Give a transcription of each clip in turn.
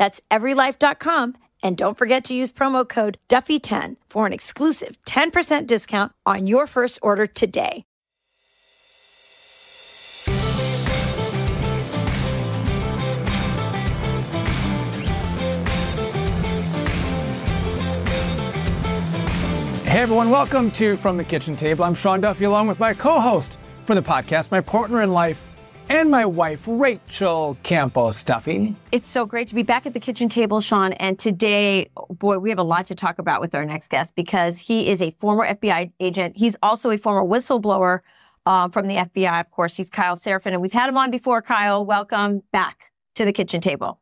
That's everylife.com. And don't forget to use promo code Duffy10 for an exclusive 10% discount on your first order today. Hey everyone, welcome to From the Kitchen Table. I'm Sean Duffy along with my co-host for the podcast, my partner in life, and my wife, Rachel Campos Duffy. It's so great to be back at the kitchen table, Sean. And today, boy, we have a lot to talk about with our next guest because he is a former FBI agent. He's also a former whistleblower uh, from the FBI, of course. He's Kyle Seraphin, and we've had him on before. Kyle, welcome back to the kitchen table.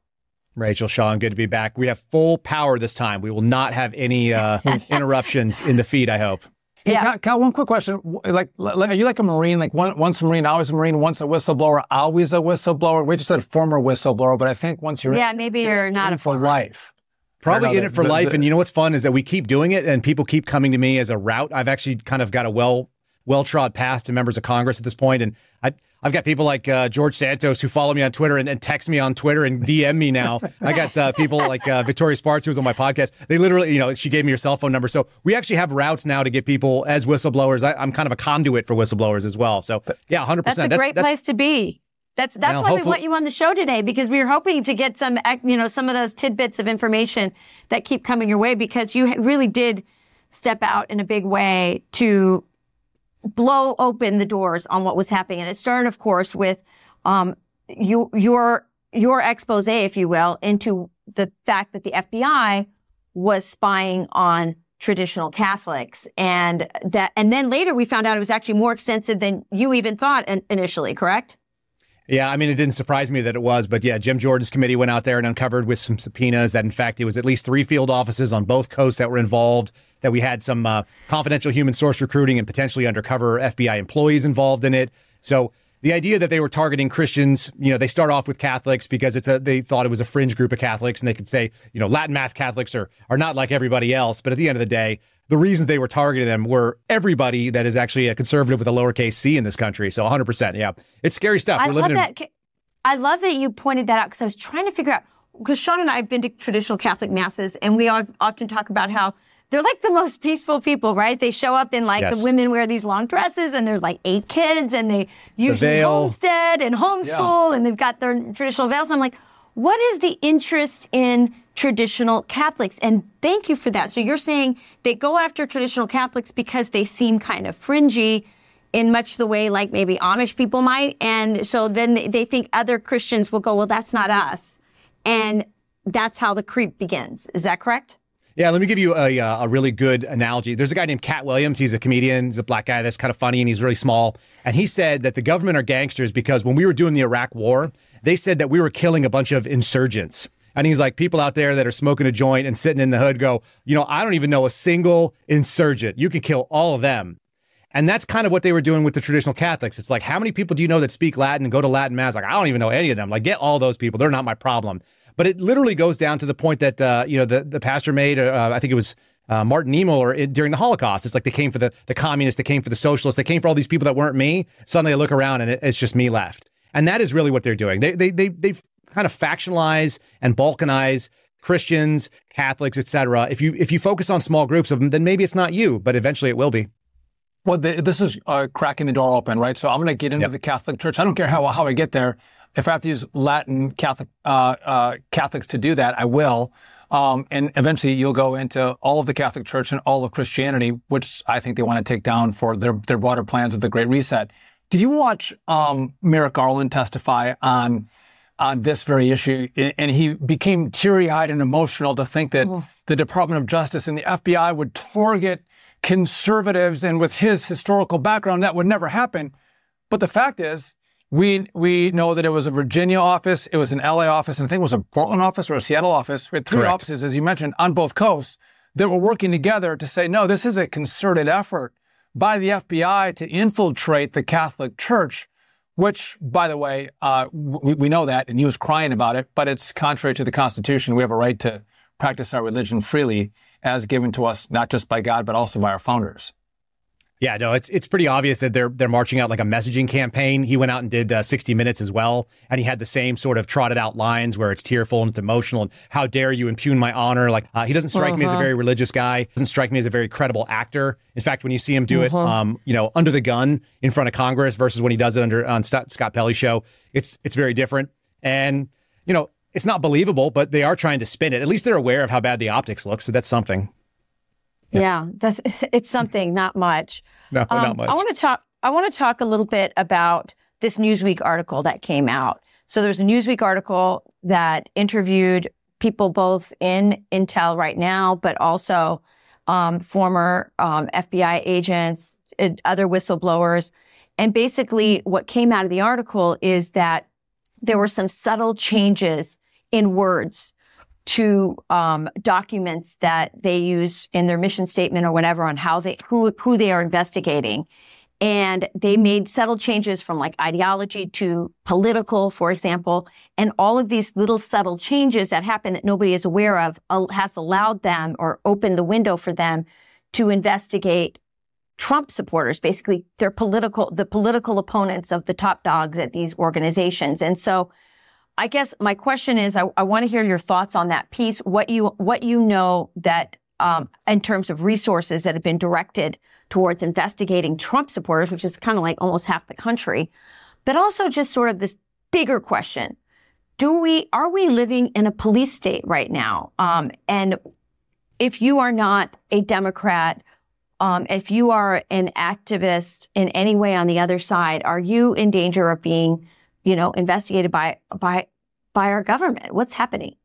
Rachel, Sean, good to be back. We have full power this time. We will not have any uh, interruptions in the feed, I hope. Hey, Yeah. Kyle, Kyle, one quick question. Like, like, are you like a Marine? Like, one, once a Marine, always a Marine, once a whistleblower, always a whistleblower? We just said former whistleblower, but I think once you're Yeah, in, maybe you're not in a for life. Probably in it for the- life. the- and you know what's fun is that we keep doing it and people keep coming to me as a route. I've actually kind of got a well well trod path to members of Congress at this point, and I I've got people like uh, George Santos who follow me on Twitter and, and text me on Twitter and DM me now. I got uh, people like uh, Victoria Sparks who was on my podcast. They literally, you know, she gave me her cell phone number, so we actually have routes now to get people as whistleblowers. I, I'm kind of a conduit for whistleblowers as well. So yeah, 100. That's a percent great place to be. That's that's Now, why we want you on the show today because we were hoping to get some you know some of those tidbits of information that keep coming your way because you really did step out in a big way to blow open the doors on what was happening. And it started of course with um you your your expose if you will into the fact that the FBI was spying on traditional Catholics. And that and then later we found out it was actually more extensive than you even thought initially correct Yeah, I mean, it didn't surprise me that it was, but yeah, Jim Jordan's committee went out there and uncovered with some subpoenas that, in fact, it was at least three field offices on both coasts that were involved. That we had some uh, confidential human source recruiting and potentially undercover FBI employees involved in it. So the idea that they were targeting Christians, you know, they start off with Catholics because it's a they thought it was a fringe group of Catholics, and they could say, you know, Latin mass Catholics are are not like everybody else. But at the end of the day, the reasons they were targeting them were everybody that is actually a conservative with a lowercase c in this country. So 100, percent yeah, it's scary stuff. I We're love living in that. Ca- I love that you pointed that out because I was trying to figure out because Sean and I have been to traditional Catholic masses, and we often talk about how they're like the most peaceful people, right? They show up in like Yes. the women wear these long dresses, and there's like eight kids, and they usually veil. homestead and homeschool, and they've got their traditional veils. I'm like, what is the interest in traditional Catholics? And thank you for that. So you're saying they go after traditional Catholics because they seem kind of fringy in much the way like maybe Amish people might. And so then they- think other Christians will go, well, that's not us. And that's how the creep begins. Is that correct? Yeah, let me give you a, uh, a really good analogy. There's a guy named Katt Williams. He's a comedian. He's a black guy that's kind of funny and he's really small. And he said that the government are gangsters because when we were doing the Iraq war, they said that we were killing a bunch of insurgents. And he's like, people out there that are smoking a joint and sitting in the hood go, you know, I don't even know a single insurgent. You could kill all of them. And that's kind of what they were doing with the traditional Catholics. It's like, how many people do you know that speak Latin and go to Latin mass? Like, I don't even know any of them. Like, get all those people. They're not my problem. But it literally goes down to the point that uh, you know the the pastor made. Uh, I think it was uh, Martin Niemöller during the Holocaust. It's like they came for the the communists, they came for the socialists, they came for all these people that weren't me. Suddenly, I look around and it, it's just me left. And that is really what they're doing. They they they they kind of factionalize and balkanize Christians, Catholics, etc. If you if you focus on small groups of them, then maybe it's not you, but eventually it will be. Well, the, this is uh, cracking the door open, right? So I'm going to get into Yep. the Catholic Church. I don't care how how I get there. If I have to use Latin Catholic uh, uh, Catholics to do that, I will. Um, and eventually you'll go into all of the Catholic Church and all of Christianity, which I think they want to take down for their, their broader plans of the Great Reset. Did you watch um, Merrick Garland testify on on this very issue? And he became teary eyed and emotional to think that oh. the Department of Justice and the FBI would target conservatives. And with his historical background, that would never happen. But the fact is, we we know that it was a Virginia office, it was an LA office, and I think it was a Portland office or a Seattle office. We had three Correct. offices, as you mentioned, on both coasts that were working together to say, no, this is a concerted effort by the FBI to infiltrate the Catholic Church, which, by the way, uh, we, we know that, and he was crying about it, but it's contrary to the Constitution. We have a right to practice our religion freely as given to us, not just by God, but also by our founders. Yeah, no, it's it's pretty obvious that they're they're marching out like a messaging campaign. He went out and did uh, 60 Minutes as well, and he had the same sort of trotted out lines where it's tearful and it's emotional. And how dare you impugn my honor? Like uh, he doesn't strike uh-huh. me as a uh-huh. very religious guy. Doesn't strike me as a very credible actor. In fact, when you see him do uh-huh. it, um, you know, under the gun in front of Congress versus when he does it under on Scott, Scott Pelley show, it's it's very different. And you know, it's not believable, but they are trying to spin it. At least they're aware of how bad the optics look, so that's something. Yeah, yeah that's it's something, not much. no, um, not much. I want to talk. I want to talk a little bit about this Newsweek article that came out. So there's a Newsweek article that interviewed people both in Intel right now, but also um, former um, FBI agents, other whistleblowers. And basically, what came out of the article is that there were some subtle changes in words to um, documents that they use in their mission statement or whatever on how they who who they are investigating and they made subtle changes from like ideology to political for example and all of these little subtle changes that happen that nobody is aware of uh, has allowed them or opened the window for them to investigate Trump supporters, basically their political, the political opponents of the top dogs at these organizations. And so I guess my question is, I, I want to hear your thoughts on that piece. What you what you know that um, in terms of resources that have been directed towards investigating Trump supporters, which is kind of like almost half the country, but also just sort of this bigger question: Do we are we living in a police state right now? Um, and if you are not a Democrat, um, if you are an activist in any way on the other side, are you in danger of being you know, investigated by by by our government? What's happening?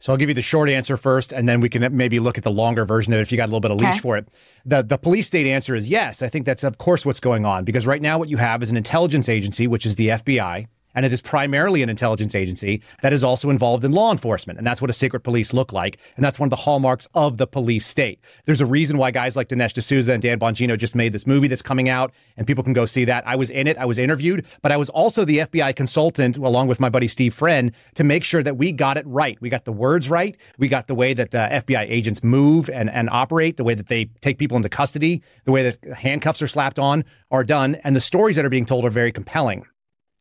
So I'll give you the short answer first, and then we can maybe look at the longer version of it if you got a little bit of leash okay. for it. The the police state answer is yes. I think that's of course what's going on because right now what you have is an intelligence agency, which is the FBI, and it is primarily an intelligence agency that is also involved in law enforcement. And that's what a secret police look like. And that's one of the hallmarks of the police state. There's a reason why guys like Dinesh D'Souza and Dan Bongino just made this movie that's coming out, and people can go see that. I was in it, I was interviewed, but I was also the FBI consultant, along with my buddy Steve Friend, to make sure that we got it right. We got the words right. We got the way that uh, the FBI agents move and, and operate, the way that they take people into custody, the way that handcuffs are slapped on are done, and the stories that are being told are very compelling.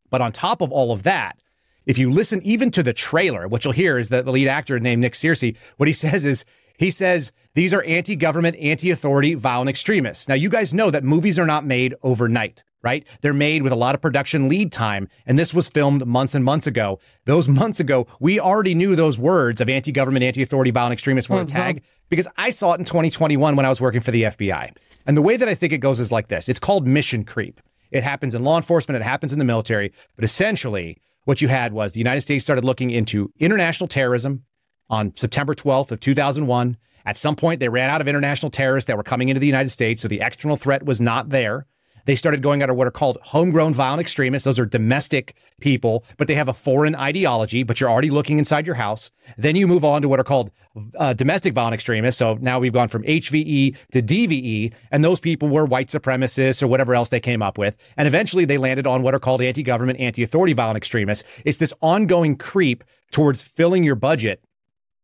But on top of all of that, if you listen even to the trailer, what you'll hear is that the lead actor named Nick Searcy, what he says is, he says these are anti government, anti authority, violent extremists. Now, you guys know that movies are not made overnight, right? They're made with a lot of production lead time. And this was filmed months and months ago. Those months ago, we already knew those words of anti government, anti authority, violent extremists were mm-hmm. a tag because I saw it in 2021 when I was working for the FBI. And the way that I think it goes is like this it's called mission creep. It happens in law enforcement, it happens in the military. But essentially, what you had was the United States started looking into international terrorism on September 12th of 2001. At some point, they ran out of international terrorists that were coming into the United States, so the external threat was not there. They started going after what are called homegrown violent extremists. Those are domestic people, but they have a foreign ideology, but you're already looking inside your house. Then you move on to what are called uh, domestic violent extremists. So now we've gone from HVE to DVE, and those people were white supremacists or whatever else they came up with. And eventually they landed on what are called anti government, anti authority violent extremists. It's this ongoing creep towards filling your budget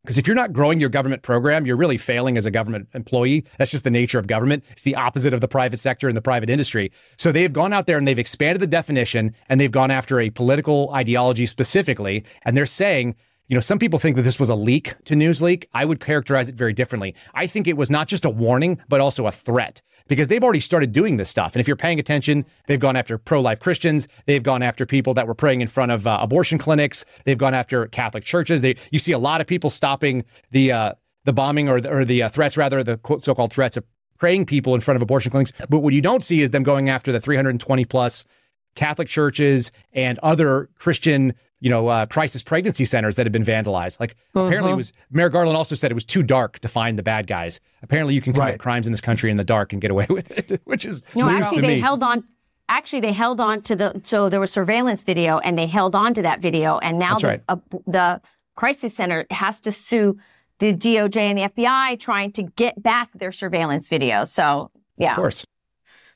because if you're not growing your government program, you're really failing as a government employee. That's just the nature of government. It's the opposite of the private sector and the private industry. So they've gone out there and they've expanded the definition and they've gone after a political ideology specifically. And they're saying, you know, some people think that this was a leak to Newsweek. I would characterize it very differently. I think it was not just a warning, but also a threat because they've already started doing this stuff. And if you're paying attention, they've gone after pro life Christians. They've gone after people that were praying in front of uh, abortion clinics. They've gone after Catholic churches. They, you see a lot of people stopping the, uh, the bombing or the, or the uh, threats, rather, the so called threats of praying people in front of abortion clinics. But what you don't see is them going after the 320 plus Catholic churches and other Christian, you know, uh, crisis pregnancy centers that have been vandalized. Like uh-huh. apparently it was Merrick Garland also said it was too dark to find the bad guys. Apparently you can commit right. crimes in this country in the dark and get away with it, which is no. Actually, they me. held on. Actually, they held on to the so there was surveillance video and they held on to that video and now the, right. uh, the crisis center has to sue the DOJ and the FBI trying to get back their surveillance video. So yeah, of course.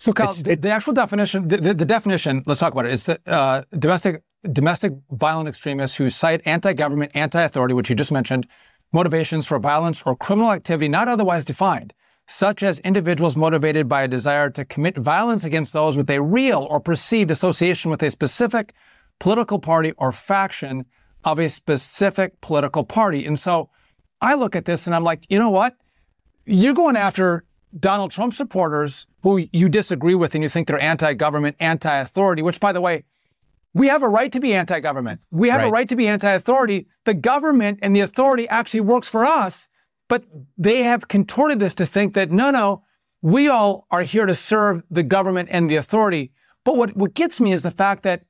So, Kyle, the, the, actual definition, the, the, the, definition, let's talk about it, is that uh, domestic domestic violent extremists who cite anti-government, anti-authority, which you just mentioned, motivations for violence or criminal activity not otherwise defined, such as individuals motivated by a desire to commit violence against those with a real or perceived association with a specific political party or faction of a specific political party. And so I look at this and I'm like, you know what? You're going after Donald Trump supporters who you disagree with and you think they're anti-government, anti-authority, which by the way, we have a right to be anti-government. We have right. a right to be anti-authority. The government and the authority actually works for us, but they have contorted this to think that no, no, we all are here to serve the government and the authority. But what, what gets me is the fact that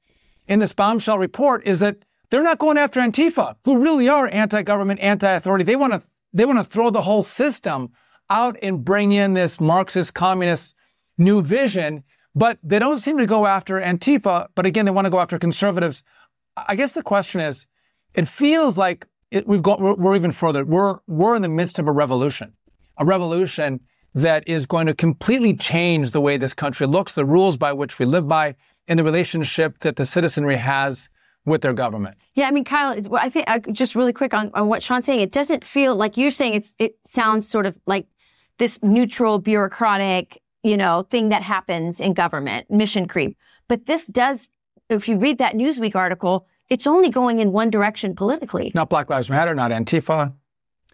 in this bombshell report is that they're not going after Antifa, who really are anti-government, anti-authority. They want to they want to throw the whole system out and bring in this Marxist communist new vision, but they don't seem to go after Antifa. But again, they want to go after conservatives. I guess the question is, it feels like it, we've got we're, we're even further. We're we're in the midst of a revolution, a revolution that is going to completely change the way this country looks, the rules by which we live by, and the relationship that the citizenry has with their government. Yeah, I mean, Kyle, I think uh, just really quick on, on what Sean's saying, it doesn't feel like you're saying it's it sounds sort of like this neutral bureaucratic, you know, thing that happens in government, mission creep. But this does, if you read that Newsweek article, it's only going in one direction politically. Not Black Lives Matter, not Antifa,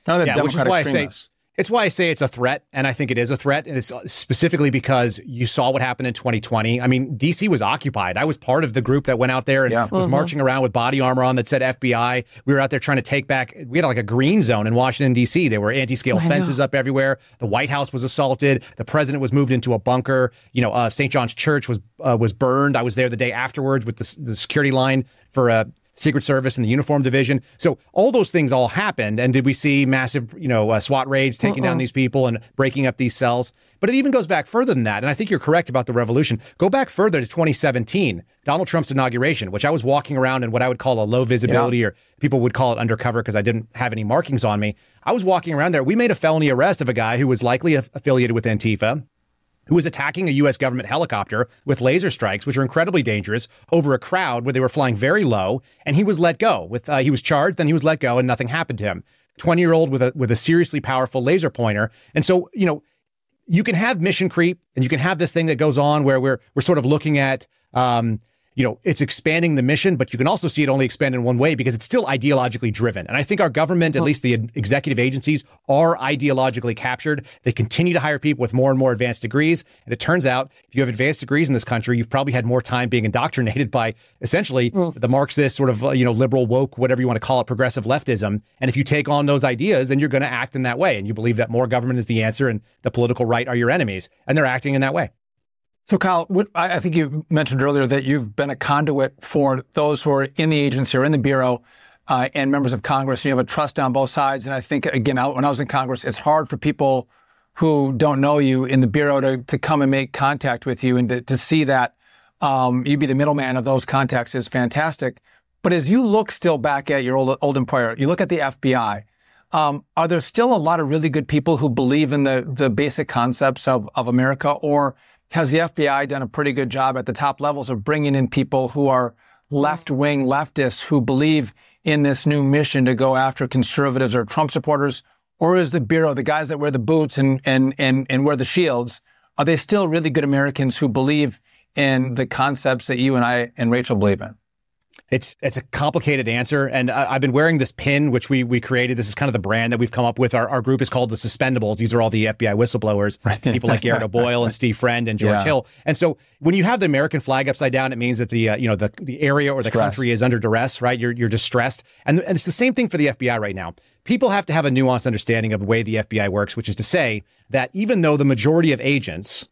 none of the yeah, Democratic extremists. It's why I say it's a threat, and I think it is a threat, and it's specifically because you saw what happened in 2020. I mean, DC was occupied. I was part of the group that went out there and yeah. was mm-hmm. marching around with body armor on that said FBI. We were out there trying to take back. We had like a green zone in Washington D.C. There were anti-scale fences up everywhere. The White House was assaulted. The president was moved into a bunker. You know, uh, St. John's Church was uh, was burned. I was there the day afterwards with the, the security line for a uh, Secret Service and the uniform division. So all those things all happened. And did we see massive, you know, uh, SWAT raids taking uh-uh. down these people and breaking up these cells? But it even goes back further than that. And I think you're correct about the revolution. Go back further to 2017, Donald Trump's inauguration, which I was walking around in what I would call a low visibility yeah. or people would call it undercover because I didn't have any markings on me. I was walking around there. We made a felony arrest of a guy who was likely affiliated with Antifa who was attacking a U.S. government helicopter with laser strikes, which are incredibly dangerous, over a crowd where they were flying very low, and he was let go. With uh, he was charged, then he was let go, and nothing happened to him. Twenty year old with a with a seriously powerful laser pointer, and so you know you can have mission creep, and you can have this thing that goes on where we're we're sort of looking at. Um, you know, it's expanding the mission, but you can also see it only expand in one way because it's still ideologically driven. And I think our government, at least the executive agencies, are ideologically captured. They continue to hire people with more and more advanced degrees. And it turns out if you have advanced degrees in this country, you've probably had more time being indoctrinated by essentially mm. the Marxist sort of, you know, liberal woke, whatever you want to call it, progressive leftism. And if you take on those ideas, then you're going to act in that way. And you believe that more government is the answer and the political right are your enemies. And they're acting in that way. So, Kyle, what, I think you mentioned earlier that you've been a conduit for those who are in the agency or in the bureau uh, and members of Congress. You have a trust on both sides. And I think, again, when I was in Congress, it's hard for people who don't know you in the bureau to, to come and make contact with you and to, to see that um, you be the middleman of those contacts is fantastic. But as you look still back at your old, old employer, you look at the FBI. Um, are there still a lot of really good people who believe in the the basic concepts of, of America, or has the FBI done a pretty good job at the top levels of bringing in people who are left wing leftists who believe in this new mission to go after conservatives or Trump supporters? Or is the Bureau, the guys that wear the boots and, and, and, and wear the shields, are they still really good Americans who believe in the concepts that you and I and Rachel believe in? It's it's a complicated answer, and I, have been wearing this pin, which we we created. This is kind of the brand that we've come up with. Our, our group is called the Suspendables. These are all the FBI whistleblowers, right. people like Garrett O'Boyle and Steve Friend and George yeah. Hill. And so when you have the American flag upside down, it means that the uh, you know the the area or the Stress. country is under duress, right? You're you're distressed, and and it's the same thing for the FBI right now. People have to have a nuanced understanding of the way the FBI works, which is to say that even though the majority of agents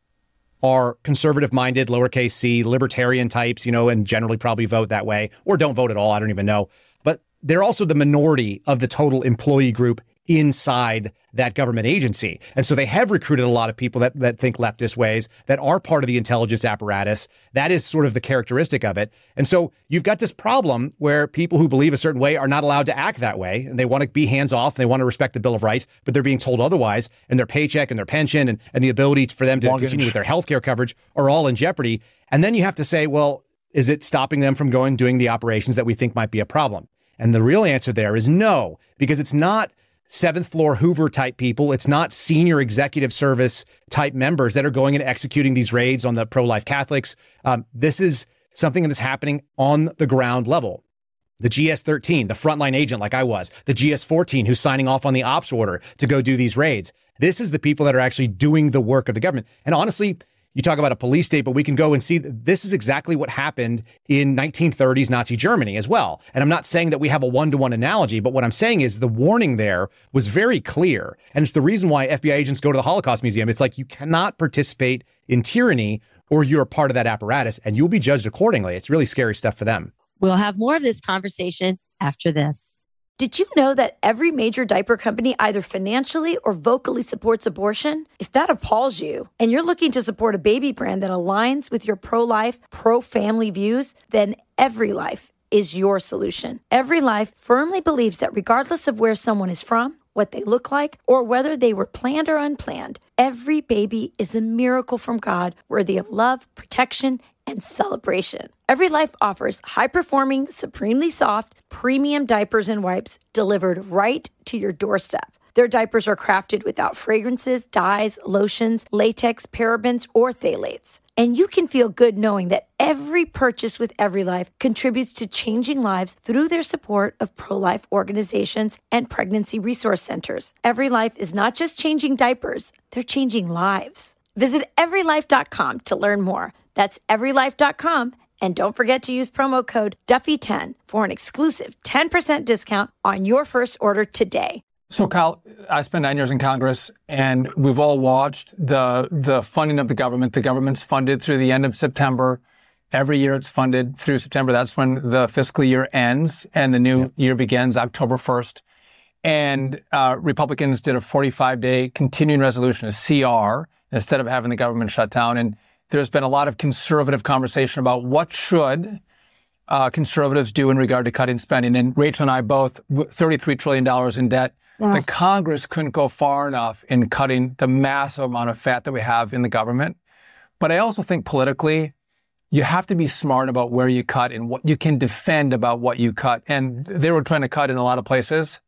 are conservative minded, lowercase c, libertarian types, you know, and generally probably vote that way or don't vote at all. I don't even know. But they're also the minority of the total employee group inside that government agency. And so they have recruited a lot of people that, that think leftist ways, that are part of the intelligence apparatus. That is sort of the characteristic of it. And so you've got this problem where people who believe a certain way are not allowed to act that way. And they want to be hands off and they want to respect the Bill of Rights, but they're being told otherwise. And their paycheck and their pension and, and the ability for them to Mortgage. continue with their health care coverage are all in jeopardy. And then you have to say, well, is it stopping them from going doing the operations that we think might be a problem? And the real answer there is no, because it's not seventh floor Hoover type people. It's not senior executive service type members that are going and executing these raids on the pro life Catholics. Um, this is something that is happening on the ground level. The GS 13, the frontline agent like I was, the GS 14 who's signing off on the ops order to go do these raids. This is the people that are actually doing the work of the government. And honestly, you talk about a police state, but we can go and see this is exactly what happened in 1930s Nazi Germany as well. And I'm not saying that we have a one to one analogy, but what I'm saying is the warning there was very clear. And it's the reason why FBI agents go to the Holocaust Museum. It's like you cannot participate in tyranny or you're part of that apparatus and you'll be judged accordingly. It's really scary stuff for them. We'll have more of this conversation after this. Did you know that every major diaper company either financially or vocally supports abortion? If that appalls you and you're looking to support a baby brand that aligns with your pro life, pro family views, then Every Life is your solution. Every Life firmly believes that regardless of where someone is from, what they look like, or whether they were planned or unplanned, every baby is a miracle from God worthy of love, protection, and celebration. Every Life offers high performing, supremely soft, premium diapers and wipes delivered right to your doorstep. Their diapers are crafted without fragrances, dyes, lotions, latex, parabens, or phthalates. And you can feel good knowing that every purchase with Every Life contributes to changing lives through their support of pro life organizations and pregnancy resource centers. Every Life is not just changing diapers, they're changing lives. Visit everylife.com to learn more. That's everylife.com. And don't forget to use promo code Duffy10 for an exclusive 10% discount on your first order today. So, Kyle, I spent nine years in Congress, and we've all watched the the funding of the government. The government's funded through the end of September. Every year, it's funded through September. That's when the fiscal year ends, and the new year begins October first. And uh, Republicans did a 45 day continuing resolution, a CR, instead of having the government shut down. And there's been a lot of conservative conversation about what should uh, conservatives do in regard to cutting spending. And Rachel and I both, $33 trillion in debt. The Congress couldn't go far enough in cutting the massive amount of fat that we have in the government. But I also think politically, you have to be smart about where you cut and what you can defend about what you cut. And they were trying to cut in a lot of places.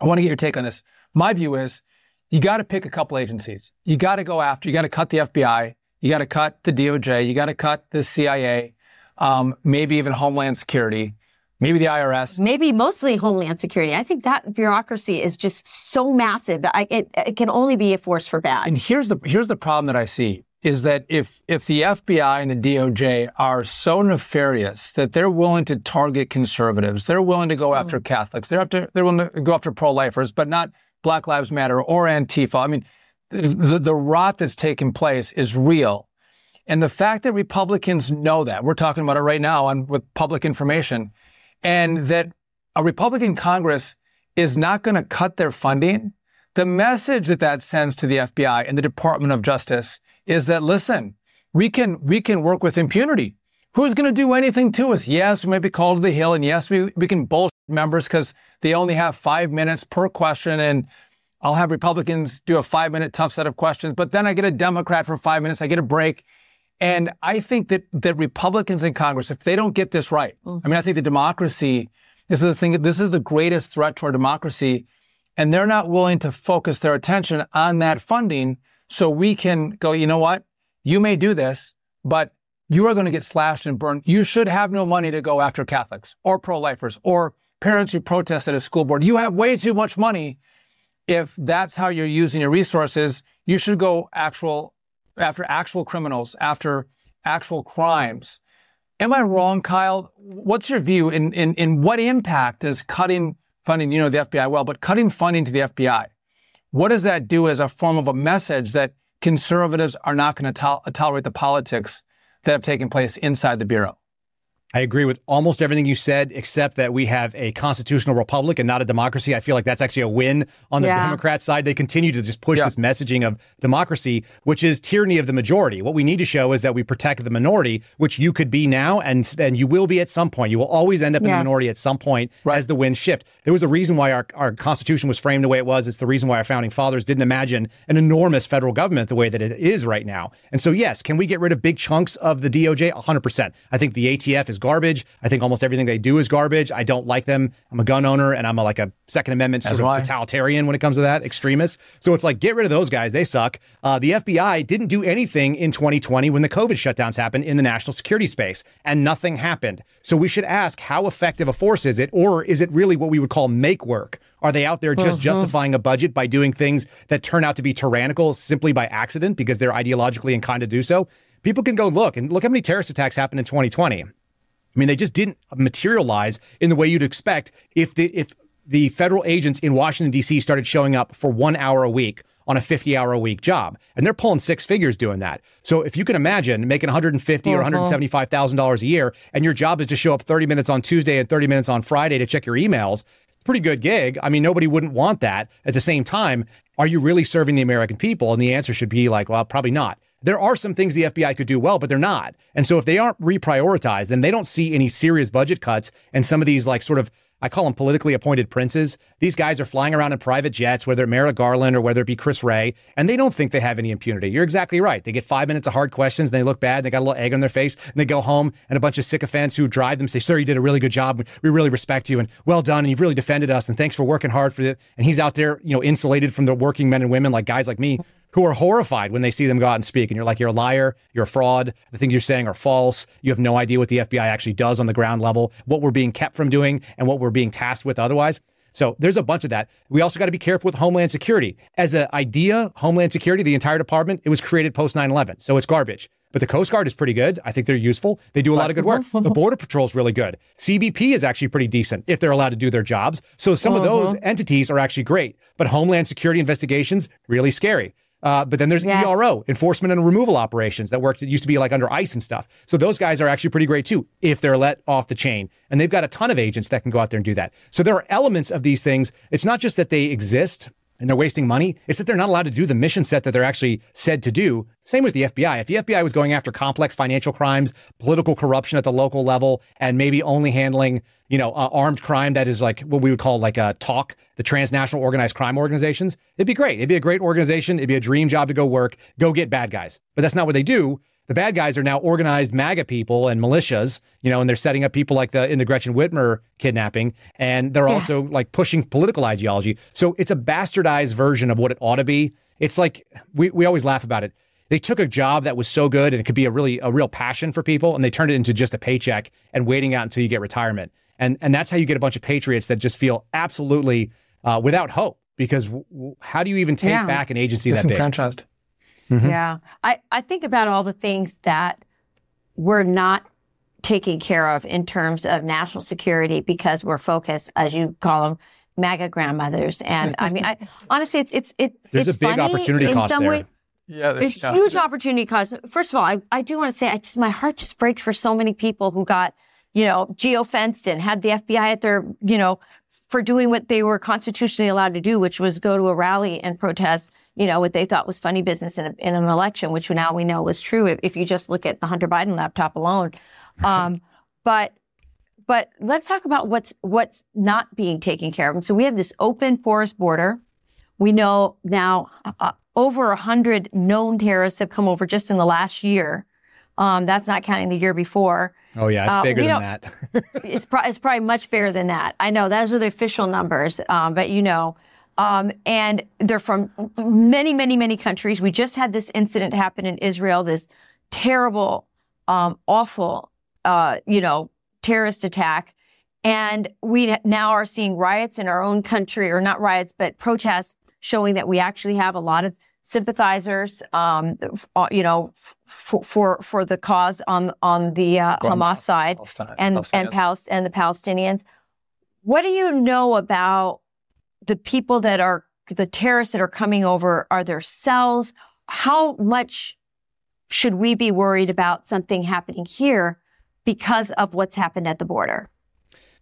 I want to get your take on this. My view is you got to pick a couple agencies. You got to go after, you got to cut the FBI. You got to cut the DOJ. You got to cut the CIA, um, maybe even Homeland Security, maybe the IRS. Maybe mostly Homeland Security. I think that bureaucracy is just so massive that I, it, it can only be a force for bad. And here's the here's the problem that I see is that if if the FBI and the DOJ are so nefarious that they're willing to target conservatives, they're willing to go mm. after Catholics, they're after they're willing to go after pro-lifers, but not Black Lives Matter or Antifa. I mean, the, the rot that's taken place is real. And the fact that Republicans know that, we're talking about it right now on with public information, and that a Republican Congress is not going to cut their funding, the message that that sends to the FBI and the Department of Justice is that listen, we can we can work with impunity. Who's going to do anything to us? Yes, we might be called to the hill, and yes, we, we can bullshit members because they only have five minutes per question, and I'll have Republicans do a five minute tough set of questions, but then I get a Democrat for five minutes. I get a break. And I think that, that Republicans in Congress, if they don't get this right, mm. I mean, I think the democracy is the thing, this is the greatest threat to our democracy. And they're not willing to focus their attention on that funding so we can go, you know what? You may do this, but you are going to get slashed and burned. You should have no money to go after Catholics or pro-lifers or parents who protest at a school board. You have way too much money. If that's how you're using your resources, you should go actual after actual criminals, after actual crimes. Am I wrong, Kyle? What's your view in, in, in what impact does cutting funding, you know, the FBI well, but cutting funding to the FBI, what does that do as a form of a message that conservatives are not going to to- tolerate the politics that have taken place inside the Bureau? I agree with almost everything you said, except that we have a constitutional republic and not a democracy. I feel like that's actually a win on the Yeah. Democrat side. They continue to just push Yeah. this messaging of democracy, which is tyranny of the majority. What we need to show is that we protect the minority, which you could be now and, and you will be at some point. You will always end up in the minority at some point as the winds shift. There was a reason why our, our Constitution was framed the way it was. It's the reason why our founding fathers didn't imagine an enormous federal government the way that it is right now. And so, yes, can we get rid of big chunks of the DOJ? 100%. I think the ATF is garbage. I think almost everything they do is garbage. I don't like them. I'm a gun owner and I'm a, like a Second Amendment sort As of am totalitarian when it comes to that, extremist. So it's like, get rid of those guys. They suck. Uh, the FBI didn't do anything in 2020 when the COVID shutdowns happened in the national security space, and nothing happened. So we should ask, how effective a force is it, or is it really what we would call make work? Are they out there just justifying a budget by doing things that turn out to be tyrannical simply by accident because they're ideologically inclined to do so? People can go look and look how many terrorist attacks happened in 2020. I mean, they just didn't materialize in the way you'd expect if the if the federal agents in Washington D.C. started showing up for one hour a week on a 50 hour a week job, and they're pulling six figures doing that. So if you can imagine making 150 or 175 uh-huh. thousand dollars a year, and your job is to show up 30 minutes on Tuesday and 30 minutes on Friday to check your emails, it's pretty good gig. I mean, nobody wouldn't want that. At the same time, are you really serving the American people? And the answer should be like, well, probably not. There are some things the FBI could do well, but they're not. And so if they aren't reprioritized, then they don't see any serious budget cuts. And some of these, like, sort of, I call them politically appointed princes. These guys are flying around in private jets, whether it Merrick Garland or whether it be Chris Wray, and they don't think they have any impunity. You're exactly right. They get five minutes of hard questions, and they look bad, and they got a little egg on their face, and they go home, and a bunch of sycophants who drive them say, Sir, you did a really good job. We really respect you, and well done, and you've really defended us, and thanks for working hard for it. And he's out there, you know, insulated from the working men and women like guys like me who are horrified when they see them go out and speak. And you're like, you're a liar, you're a fraud, the things you're saying are false. You have no idea what the FBI actually does on the ground level, what we're being kept from doing, and what we're being tasked with otherwise. So there's a bunch of that. We also got to be careful with Homeland Security. As an idea, Homeland Security, the entire department, it was created post 9 11. So it's garbage. But the Coast Guard is pretty good. I think they're useful. They do a lot of good work. The Border Patrol is really good. CBP is actually pretty decent if they're allowed to do their jobs. So some of uh-huh. those entities are actually great. But Homeland Security investigations, really scary. Uh, but then there's Yes. ERO, enforcement and removal operations that worked. It used to be like under ICE and stuff. So those guys are actually pretty great too, if they're let off the chain. And they've got a ton of agents that can go out there and do that. So there are elements of these things. It's not just that they exist and they're wasting money. It's that they're not allowed to do the mission set that they're actually said to do. Same with the FBI. If the FBI was going after complex financial crimes, political corruption at the local level, and maybe only handling, you know, uh, armed crime that is like what we would call like a talk, the transnational organized crime organizations, it'd be great. It'd be a great organization. It'd be a dream job to go work, go get bad guys. But that's not what they do. The bad guys are now organized MAGA people and militias, you know, and they're setting up people like the in the Gretchen Whitmer kidnapping, and they're also like pushing political ideology. So it's a bastardized version of what it ought to be. It's like we, we always laugh about it. They took a job that was so good and it could be a really a real passion for people, and they turned it into just a paycheck and waiting out until you get retirement. And and that's how you get a bunch of patriots that just feel absolutely uh, without hope. Because w- w- how do you even take Yeah. back an agency that big? Disenfranchised. Yeah. I, I think about all the things that we're not taking care of in terms of national security because we're focused, as you call them, MAGA grandmothers. And I mean, I honestly, it's, it's, it, There's it's a big funny opportunity in cost some there. ways. Yeah, There's huge opportunity cost. First of all, I, I do want to say, I just, my heart just breaks for so many people who got, you know, geo-fenced and had the FBI at their, you know, for doing what they were constitutionally allowed to do, which was go to a rally and protest, you know, what they thought was funny business in, a, in an election, which now we know was true if, if you just look at the Hunter Biden laptop alone. Um, but but let's talk about what's what's not being taken care of. And so we have this open forest border. We know now uh, over a hundred known terrorists have come over just in the last year. Um, that's not counting the year before. Oh yeah, it's Uh, bigger than that. It's, pro- it's probably much bigger than that. I know those are the official numbers, um, but you know, um, and they're from many, many, many countries. We just had this incident happen in Israel. This terrible um, awful, uh, you know, terrorist attack. And we now are seeing riots in our own country, or not riots, but protests showing that we actually have a lot of sympathizers, um, uh, you know, for, for, for the cause on, on the uh, Hamas side Palestine- and, and. And the Palestinians. What do you know about the people that are the terrorists that are coming over? Are their cells? How much should we be worried about something happening here because of what's happened at the border?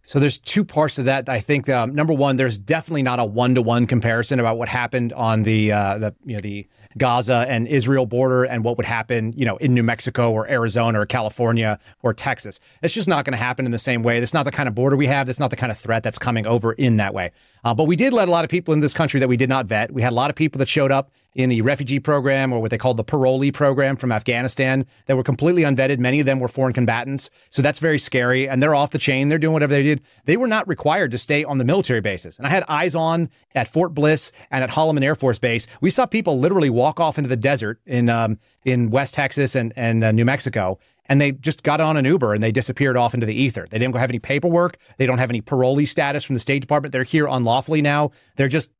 So there's two parts of that. I think um, number one, there's definitely not a one to one comparison about what happened on the uh, the you know the Gaza and Israel border and what would happen you know in New Mexico or Arizona or California or Texas. It's just not going to happen in the same way. That's not the kind of border we have. That's not the kind of threat that's coming over in that way. Uh, but we did let a lot of people in this country that we did not vet. We had a lot of people that showed up in the refugee program or what they called the parolee program from Afghanistan that were completely unvetted. Many of them were foreign combatants. So that's very scary. And they're off the chain. They're doing whatever they did. They were not required to stay on the military bases. And I had eyes on at Fort Bliss and at Holloman Air Force Base. We saw people literally walk off into the desert in um, in West Texas and, and uh, New Mexico. And they just got on an Uber and they disappeared off into the ether. They didn't have any paperwork. They don't have any parolee status from the State Department. They're here unlawfully now. They're just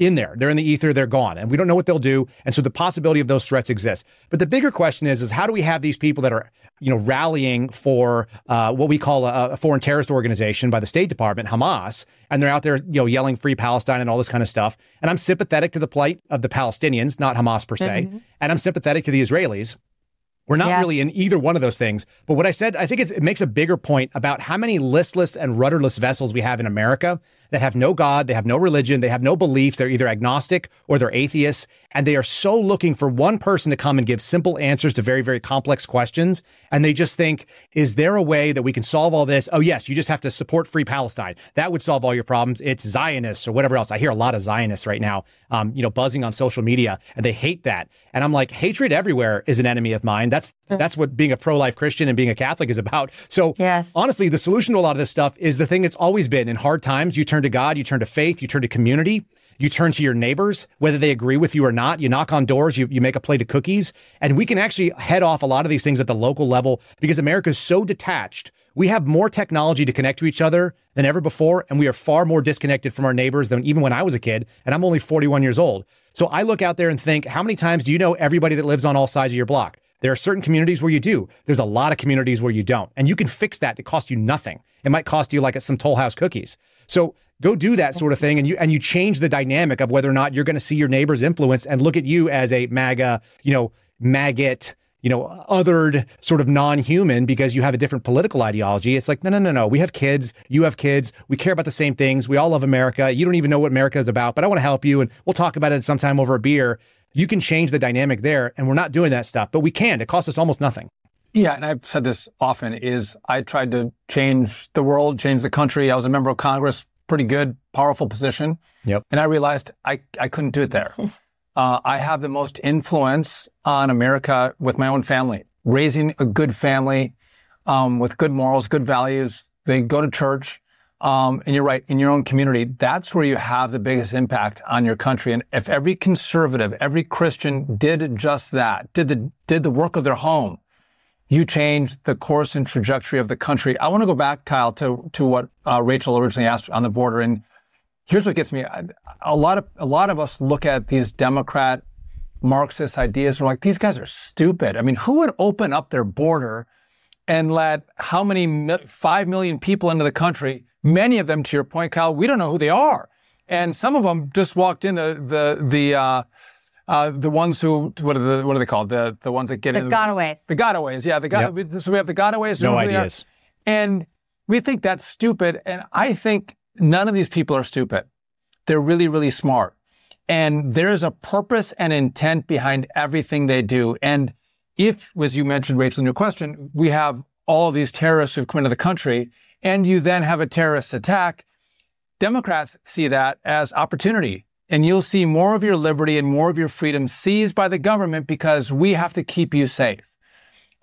in there. They're in the ether. They're gone, and we don't know what they'll do. And so the possibility of those threats exists. But the bigger question is: is how do we have these people that are, you know, rallying for uh, what we call a, a foreign terrorist organization by the State Department, Hamas, and they're out there, you know, yelling "Free Palestine" and all this kind of stuff. And I'm sympathetic to the plight of the Palestinians, not Hamas per se, and I'm sympathetic to the Israelis. We're not Yes. really in either one of those things. But what I said, I think it's, it makes a bigger point about how many listless and rudderless vessels we have in America that have no God, they have no religion, they have no beliefs, they're either agnostic or they're atheists, and they are so looking for one person to come and give simple answers to very, very complex questions. And they just think, is there a way that we can solve all this? Oh, yes, you just have to support free Palestine. That would solve all your problems. It's Zionists or whatever else. I hear a lot of Zionists right now, um, you know, buzzing on social media, and they hate that. And I'm like, hatred everywhere is an enemy of mine. That's that's what being a pro-life Christian and being a Catholic is about. So Yes. honestly, the solution to a lot of this stuff is the thing that's always been in hard times. You turn to God, you turn to faith, you turn to community, you turn to your neighbors, whether they agree with you or not. You knock on doors, you, you make a plate of cookies, and we can actually head off a lot of these things at the local level because America is so detached. We have more technology to connect to each other than ever before, and we are far more disconnected from our neighbors than even when I was a kid, and I'm only 41 years old. So I look out there and think, how many times do you know everybody that lives on all sides of your block? There are certain communities where you do. There's a lot of communities where you don't. And you can fix that. It costs you nothing. It might cost you like some Toll House cookies. So go do that sort of thing and you and you change the dynamic of whether or not you're going to see your neighbor's influence and look at you as a MAGA, you know, maggot, you know, othered sort of non-human because you have a different political ideology. It's like, no, no, no, no. We have kids. You have kids. We care about the same things. We all love America. You don't even know what America is about, but I want to help you and we'll talk about it sometime over a beer. You can change the dynamic there. And we're not doing that stuff, but we can. It costs us almost nothing. Yeah, and I've said this often is I tried to change the world, change the country. I was a member of Congress, pretty good, powerful position. Yep. And I realized I, I couldn't do it there. uh, I have the most influence on America with my own family, raising a good family um, with good morals, good values. They go to church. Um, and you're right, in your own community, that's where you have the biggest impact on your country. And if every conservative, every Christian did just that, did the, did the work of their home, you changed the course and trajectory of the country. I want to go back, Kyle, to to what uh, Rachel originally asked on the border, and here's what gets me: a lot of a lot of us look at these Democrat Marxist ideas, and we're like, these guys are stupid. I mean, who would open up their border and let how many five million people into the country? Many of them, to your point, Kyle, we don't know who they are, and some of them just walked in the the the. Uh, uh, the ones who what are the what are they called the the ones that get in The in gotaways. the gotaways, yeah. The got, So we have the gotaways. No know who they are. ideas. And we think that's stupid. And I think none of these people are stupid. They're really, really smart. And there's a purpose and intent behind everything they do. And if, as you mentioned, Rachel, in your question, we have all of these terrorists who've come into the country, and you then have a terrorist attack, Democrats see that as opportunity. And you'll see more of your liberty and more of your freedom seized by the government because we have to keep you safe.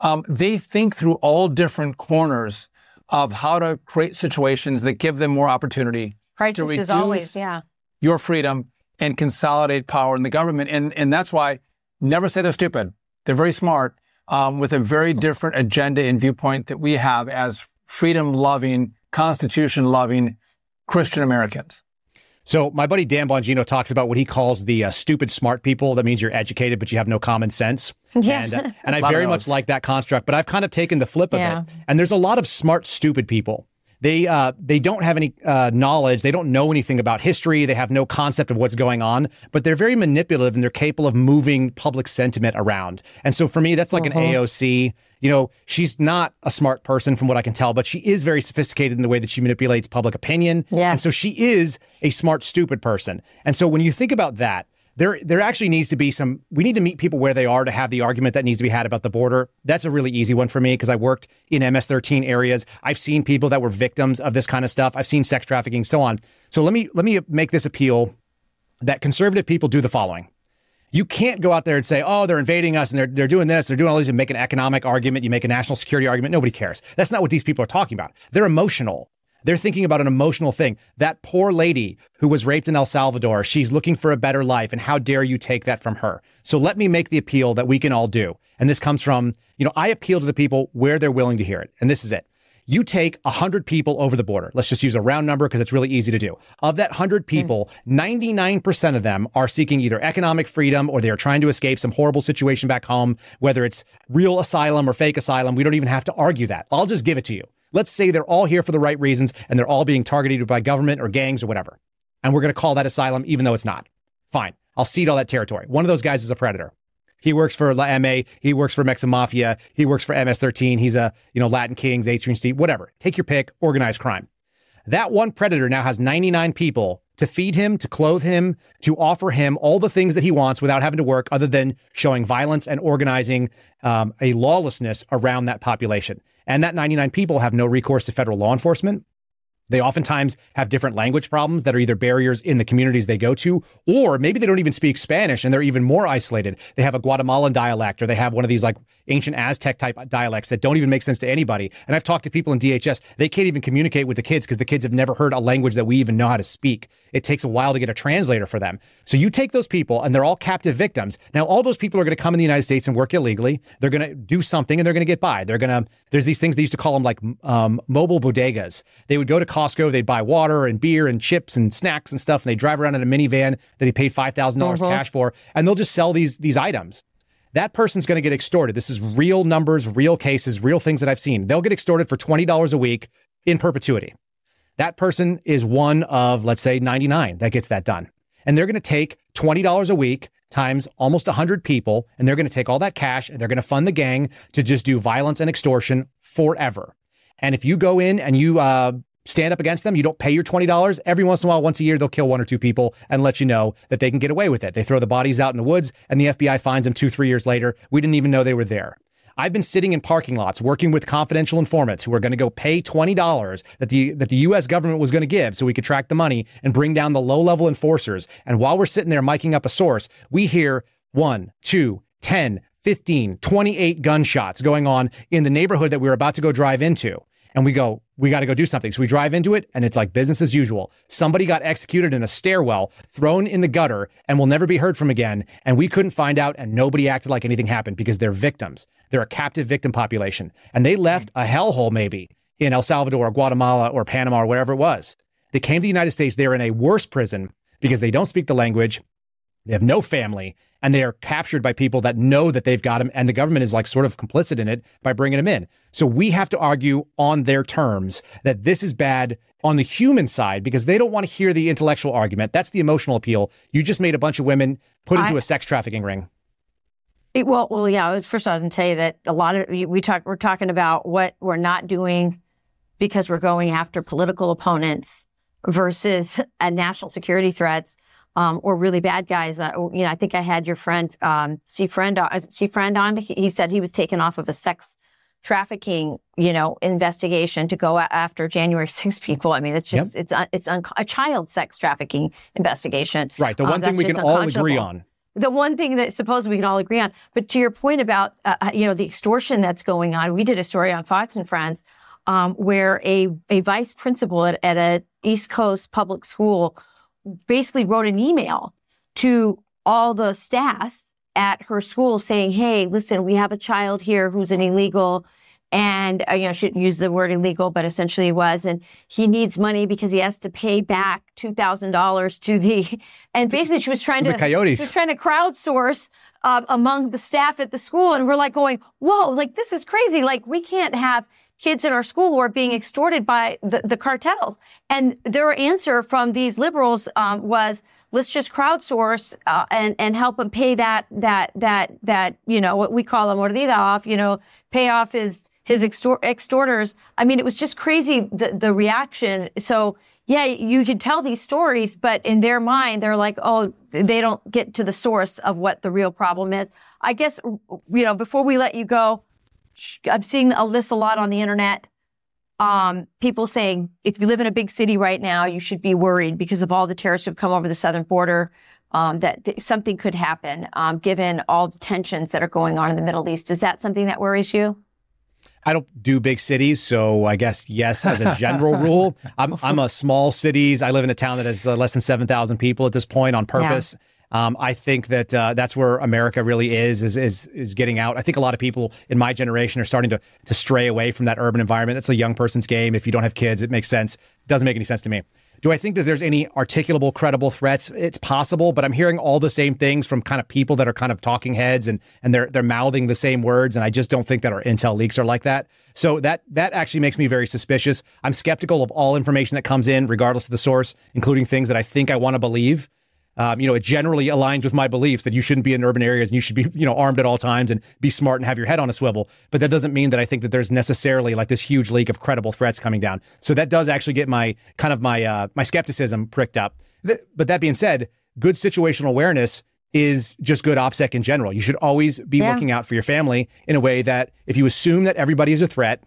Um, they think through all different corners of how to create situations that give them more opportunity, Crisis is reduce- always, yeah. your freedom, and consolidate power in the government. And, and that's why never say they're stupid. They're very smart, um, with a very different agenda and viewpoint that we have as freedom loving, constitution loving Christian Americans. So my buddy Dan Bongino talks about what he calls the uh, stupid smart people. That means you're educated, but you have no common sense. Yes. And, uh, and I very much like that construct, but I've kind of taken the flip of Yeah. it. And there's a lot of smart, stupid people. They uh, they don't have any uh, knowledge. They don't know anything about history. They have no concept of what's going on. But they're very manipulative and they're capable of moving public sentiment around. And so for me, that's like an AOC. You know, she's not a smart person from what I can tell, but she is very sophisticated in the way that she manipulates public opinion. Yeah. And so she is a smart, stupid person. And so when you think about that, there there actually needs to be some we need to meet people where they are to have the argument that needs to be had about the border that's a really easy one for me because i worked in ms13 areas i've seen people that were victims of this kind of stuff i've seen sex trafficking so on so let me let me make this appeal that conservative people do the following you can't go out there and say, oh, they're invading us and they're, they're doing this, they're doing all these, and make an economic argument, you make a national security argument. Nobody cares. That's not what these people are talking about. They're emotional. They're thinking about an emotional thing. That poor lady who was raped in El Salvador, she's looking for a better life. And how dare you take that from her? So let me make the appeal that we can all do. And this comes from, you know, I appeal to the people where they're willing to hear it. And this is it. You take 100 people over the border. Let's just use a round number because it's really easy to do. Of that 100 hmm. people, 99% of them are seeking either economic freedom or they are trying to escape some horrible situation back home, whether it's real asylum or fake asylum. We don't even have to argue that. I'll just give it to you. Let's say they're all here for the right reasons and they're all being targeted by government or gangs or whatever. And we're going to call that asylum, even though it's not. Fine. I'll cede all that territory. One of those guys is a predator. He works for La MA. He works for Mexican Mafia. He works for MS-13. He's a, you know, Latin Kings, 8th Street Steve, whatever. Take your pick, organized crime. That one predator now has 99 people to feed him, to clothe him, to offer him all the things that he wants without having to work other than showing violence and organizing um, a lawlessness around that population. And that 99 people have no recourse to federal law enforcement. They oftentimes have different language problems that are either barriers in the communities they go to, or maybe they don't even speak Spanish and they're even more isolated. They have a Guatemalan dialect or they have one of these like ancient Aztec type dialects that don't even make sense to anybody. And I've talked to people in DHS, they can't even communicate with the kids because the kids have never heard a language that we even know how to speak. It takes a while to get a translator for them. So you take those people and they're all captive victims. Now, all those people are going to come in the United States and work illegally. They're going to do something and they're going to get by. They're going to, there's these things they used to call them like um, mobile bodegas. They would go to Costco, they'd buy water and beer and chips and snacks and stuff, and they drive around in a minivan that they paid $5,000 Mhm. cash for, and they'll just sell these, these items. That person's going to get extorted. This is real numbers, real cases, real things that I've seen. They'll get extorted for $20 a week in perpetuity. That person is one of, let's say, 99 that gets that done. And they're going to take $20 a week times almost 100 people, and they're going to take all that cash and they're going to fund the gang to just do violence and extortion forever. And if you go in and you uh, stand up against them, you don't pay your $20, every once in a while, once a year, they'll kill one or two people and let you know that they can get away with it. They throw the bodies out in the woods, and the FBI finds them two, three years later. We didn't even know they were there. I've been sitting in parking lots working with confidential informants who are going to go pay $20 that the that the US government was going to give so we could track the money and bring down the low-level enforcers. And while we're sitting there miking up a source, we hear one, two, 10, 15, 28 gunshots going on in the neighborhood that we were about to go drive into. And we go, we got to go do something. So we drive into it and it's like business as usual. Somebody got executed in a stairwell, thrown in the gutter, and will never be heard from again. And we couldn't find out, and nobody acted like anything happened because they're victims. They're a captive victim population. And they left a hellhole maybe in El Salvador or Guatemala or Panama or wherever it was. They came to the United States. They're in a worse prison because they don't speak the language. They have no family and they are captured by people that know that they've got them. And the government is like sort of complicit in it by bringing them in. So we have to argue on their terms that this is bad on the human side because they don't want to hear the intellectual argument. That's the emotional appeal. You just made a bunch of women put into I- a sex trafficking ring. It- well, well, yeah. First, I was going to tell you that a lot of we talk. We're talking about what we're not doing because we're going after political opponents versus uh, national security threats um, or really bad guys. Uh, you know, I think I had your friend um, Steve Friend. Uh, Steve Friend on. He, he said he was taken off of a sex trafficking, you know, investigation to go a- after January 6 people. I mean, it's just it's un- it's un- a child sex trafficking investigation. Right. The Um, one thing we can all agree on. the one thing that supposedly we can all agree on. But to your point about uh, you know the extortion that's going on, we did a story on Fox and Friends um, where a a vice principal at, at a East Coast public school basically wrote an email to all the staff at her school saying, Hey, listen, we have a child here who's an illegal and uh, you know, shouldn't use the word illegal, but essentially was, and he needs money because he has to pay back two thousand dollars to the, and basically she was trying The to, coyotes. she was trying to crowdsource uh, among the staff at the school, and we're like going, whoa, like this is crazy, like we can't have kids in our school who are being extorted by the, the cartels, and their answer from these liberals um, was, let's just crowdsource uh, and and help them pay that that that that you know what we call a mordida off, you know, pay off his his extor- extorters. I mean, it was just crazy the the reaction. So yeah, you could tell these stories, but in their mind, they're like, oh, they don't get to the source of what the real problem is. I guess you know before we let you go, I'm seeing a list a lot on the internet. Um, people saying if you live in a big city right now, you should be worried because of all the terrorists who've come over the southern border. Um, that th- something could happen, um, given all the tensions that are going on in the Middle East. Is that something that worries you? I don't do big cities, so I guess yes, as a general rule. I'm I'm a small cities. I live in a town that has uh, less than seven thousand people at this point on purpose. Um, I think that uh, that's where America really is is is is getting out. I think a lot of people in my generation are starting to to stray away from that urban environment. It's a young person's game. If you don't have kids, it makes sense. It doesn't make any sense to me. Do I think that there's any articulable, credible threats? It's possible, but I'm hearing all the same things from kind of people that are kind of talking heads and and they're they're mouthing the same words, and I just don't think that our intel leaks are like that. So that that actually makes me very suspicious. I'm skeptical of all information that comes in, regardless of the source, including things that I think I want to believe. Um, you know, it generally aligns with my beliefs that you shouldn't be in urban areas and you should be, you know, armed at all times and be smart and have your head on a swivel. But that doesn't mean that I think that there's necessarily like this huge leak of credible threats coming down. So that does actually get my kind of my uh, my skepticism pricked up. Th- but that being said, good situational awareness is just good OPSEC in general. You should always be Yeah. looking out for your family in a way that if you assume that everybody is a threat,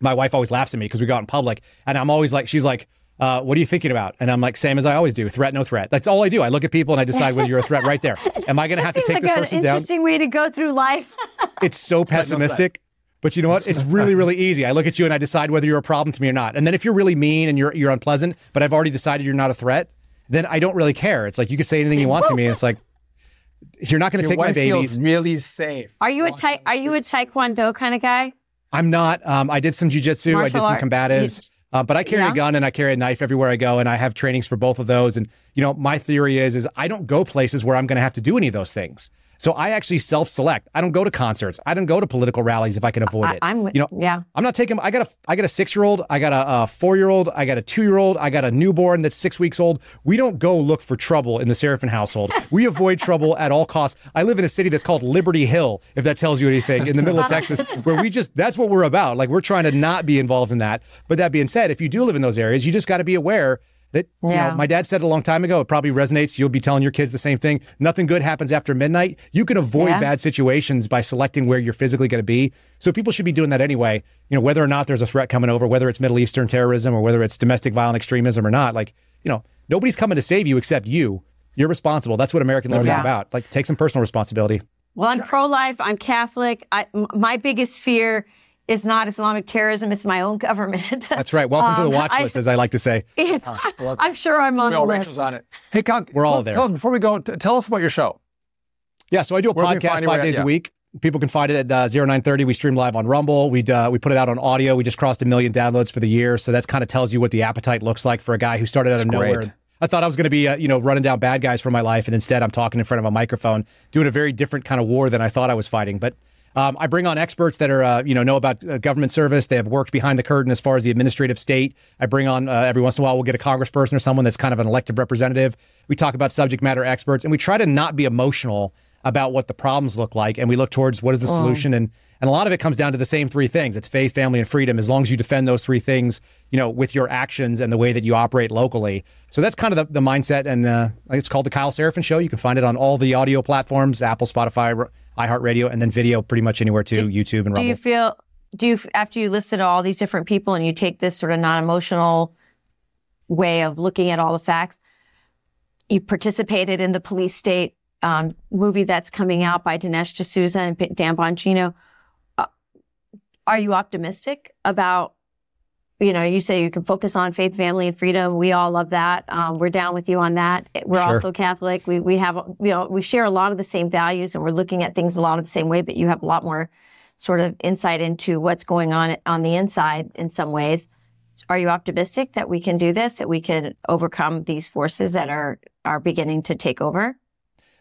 my wife always laughs at me because we go out in public and I'm always like, she's like, uh, what are you thinking about? And I'm like, same as I always do, threat, no threat. That's all I do. I look at people and I decide whether you're a threat right there. Am I going to have to take like this an person down? That's an interesting way to go through life. It's so pessimistic. But you know what? It's really, really easy. I look at you and I decide whether you're a problem to me or not. And then if you're really mean and you're you're unpleasant, but I've already decided you're not a threat, then I don't really care. It's like you can say anything you want to me. And it's like you're not going to Your take my wife babies. feels really safe. Are you a tai- Are you a taekwondo kind of guy? I'm not. Um, I did some jujitsu. I did some art. combatives. Uh, but I carry Yeah. a gun and I carry a knife everywhere I go, and I have trainings for both of those. And you know, my theory is is I don't go places where I'm going to have to do any of those things. So I actually self-select. I don't go to concerts. I don't go to political rallies if I can avoid I, it. I'm with you know, yeah. I'm not taking. I got a. I got a six year old. I got a, a four year old. I got a two year old. I got a newborn that's six weeks old. We don't go look for trouble in the Seraphin household. We avoid trouble at all costs. I live in a city that's called Liberty Hill, if that tells you anything, in the middle of Texas, where we just. That's what we're about. Like we're trying to not be involved in that. But that being said, if you do live in those areas, you just got to be aware. That you Yeah. know, my dad said a long time ago. It probably resonates. You'll be telling your kids the same thing. Nothing good happens after midnight. You can avoid Yeah. bad situations by selecting where you're physically going to be. So people should be doing that anyway. You know, whether or not there's a threat coming over, whether it's Middle Eastern terrorism or whether it's domestic violent extremism or not. Like, you know, nobody's coming to save you except you. You're responsible. That's what American oh, liberty is about. Like, take some personal responsibility. Well, I'm pro-life. I'm Catholic. I, m- my biggest fear is not Islamic terrorism; it's my own government. That's right. Welcome to Um, the watch I- list, as I like to say. I'm sure I'm on We all the Rachel's list. on it. Hey, Con, We're all tell- there. Tell us before we go. T- tell us about your show. Yeah, so I do a Where podcast find you five at? days Yeah. a week. People can find it at uh, 0930. We stream live on Rumble. We uh, we put it out on audio. We just crossed a million downloads for the year, so that kind of tells you what the appetite looks like for a guy who started out of That's great. nowhere. I thought I was going to be, uh, you know, running down bad guys for my life, and instead I'm talking in front of a microphone, doing a very different kind of war than I thought I was fighting. But um, I bring on experts that are, uh, you know, know about uh, government service. They have worked behind the curtain as far as the administrative state. I bring on uh, every once in a while we'll get a congressperson or someone that's kind of an elected representative. We talk about subject matter experts, and we try to not be emotional about what the problems look like, and we look towards what is the solution. And and a lot of it comes down to the same three things: it's faith, family, and freedom. As long as you defend those three things, you know, with your actions and the way that you operate locally. So that's kind of the, the mindset, and uh, it's called the Kyle Seraphin Show. You can find it on all the audio platforms: Apple, Spotify, iHeartRadio, and then video pretty much anywhere too, YouTube and Do Rumble. you feel? Do you after you listen to all these different people and you take this sort of non-emotional way of looking at all the facts? You've participated in the police state um, movie that's coming out by Dinesh D'Souza and Dan Bongino. Uh, are you optimistic about you know, you say you can focus on faith, family, and freedom. We all love that. Um, we're down with you on that. We're Sure. also Catholic. We we have you know we share a lot of the same values, and we're looking at things a lot of the same way. But you have a lot more sort of insight into what's going on on the inside in some ways. Are you optimistic that we can do this? That we can overcome these forces that are are beginning to take over?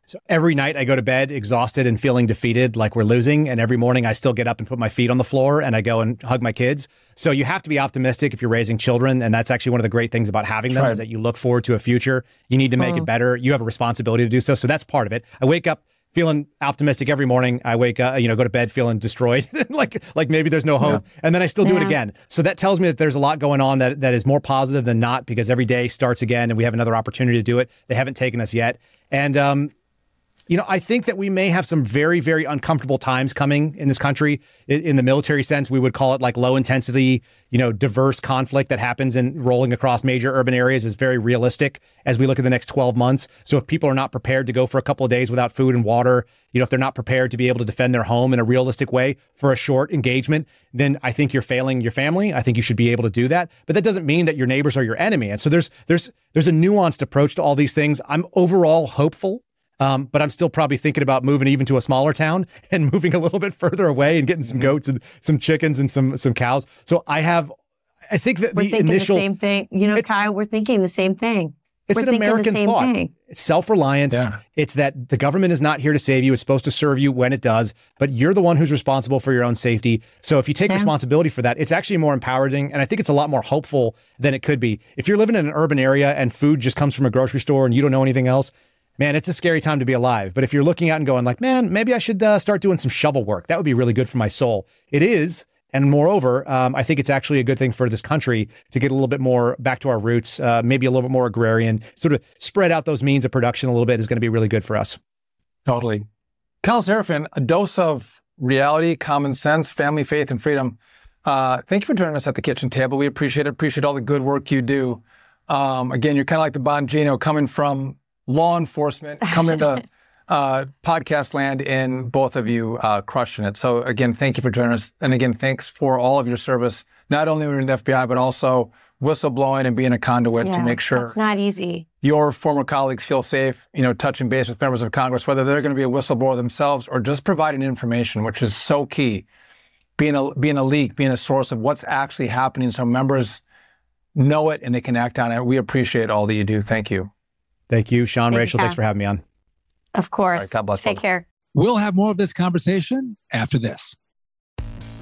So every night I go to bed exhausted and feeling defeated, like we're losing. And every morning I still get up and put my feet on the floor and I go and hug my kids. So you have to be optimistic if you're raising children. And that's actually one of the great things about having them is that you look forward to a future. You need to make it better. You have a responsibility to do so. So that's part of it. I wake up feeling optimistic every morning. I wake up, you know, go to bed feeling destroyed, like like maybe there's no hope, and then I still do it again. So that tells me that there's a lot going on that that is more positive than not because every day starts again, and we have another opportunity to do it. They haven't taken us yet, and um, you know, I think that we may have some very, very uncomfortable times coming in this country. In, in the military sense, we would call it like low intensity, you know, diverse conflict that happens in rolling across major urban areas is very realistic as we look at the next 12 months. So if people are not prepared to go for a couple of days without food and water, you know, if they're not prepared to be able to defend their home in a realistic way for a short engagement, then I think you're failing your family. I think you should be able to do that. But that doesn't mean that your neighbors are your enemy. And so there's there's there's a nuanced approach to all these things. I'm overall hopeful um, but I'm still probably thinking about moving even to a smaller town and moving a little bit further away and getting some goats and some chickens and some some cows. So I have, I think that We're the thinking initial the same thing. You know, Kyle, we're thinking the same thing. it's we're an American thought. thing. It's self-reliance. Yeah. It's that the government is not here to save you. It's supposed to serve you when it does, but you're the one who's responsible for your own safety. So if you take Yeah. responsibility for that, it's actually more empowering. And I think it's a lot more hopeful than it could be. If you're living in an urban area and food just comes from a grocery store and you don't know anything else, man, it's a scary time to be alive. But if you're looking out and going like, man, maybe I should uh, start doing some shovel work. That would be really good for my soul. It is. And moreover, um, I think it's actually a good thing for this country to get a little bit more back to our roots, uh, maybe a little bit more agrarian, sort of spread out those means of production a little bit is going to be really good for us. Totally. Kyle Seraphin, a dose of reality, common sense, family, faith, and freedom. Uh, thank you for joining us at the kitchen table. We appreciate it. Appreciate all the good work you do. Um, again, you're kind of like the Bongino coming from law enforcement, coming to uh, podcast land, and both of you uh, crushing it. So again, thank you for joining us. And again, thanks for all of your service, not only in the FBI, but also whistleblowing and being a conduit to make sure it's not easy. your former colleagues feel safe, you know, touching base with members of Congress, whether they're going to be a whistleblower themselves or just providing information, which is so key. Being a being a leak, being a source of what's actually happening, so members know it and they can act on it. We appreciate all that you do. Thank you. Thank you, Sean, Thank you, Rachel. Thanks for having me on. Of course. All right, God bless Take both. care. We'll have more of this conversation after this.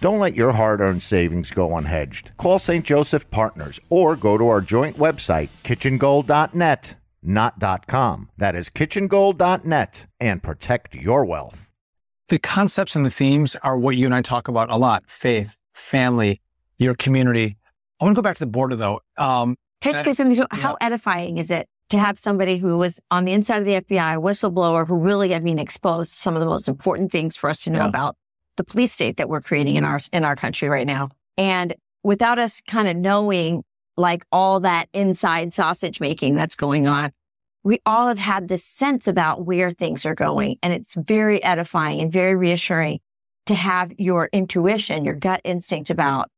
Don't let your hard earned savings go unhedged. Call St. Joseph Partners or go to our joint website, kitchengold.net, not .com. That is kitchengold.net and protect your wealth. The concepts and the themes are what you and I talk about a lot: faith, family, your community. I want to go back to the border though. Um, Can I Uh, say something? To, yeah. How edifying is it to have somebody who was on the inside of the FBI, whistleblower, who really, I mean, exposed some of the most important things for us to know Yeah. about the police state that we're creating in our in our country right now, and without us kind of knowing like all that inside sausage making that's going on. We all have had this sense about where things are going, and it's very edifying and very reassuring to have your intuition, your gut instinct about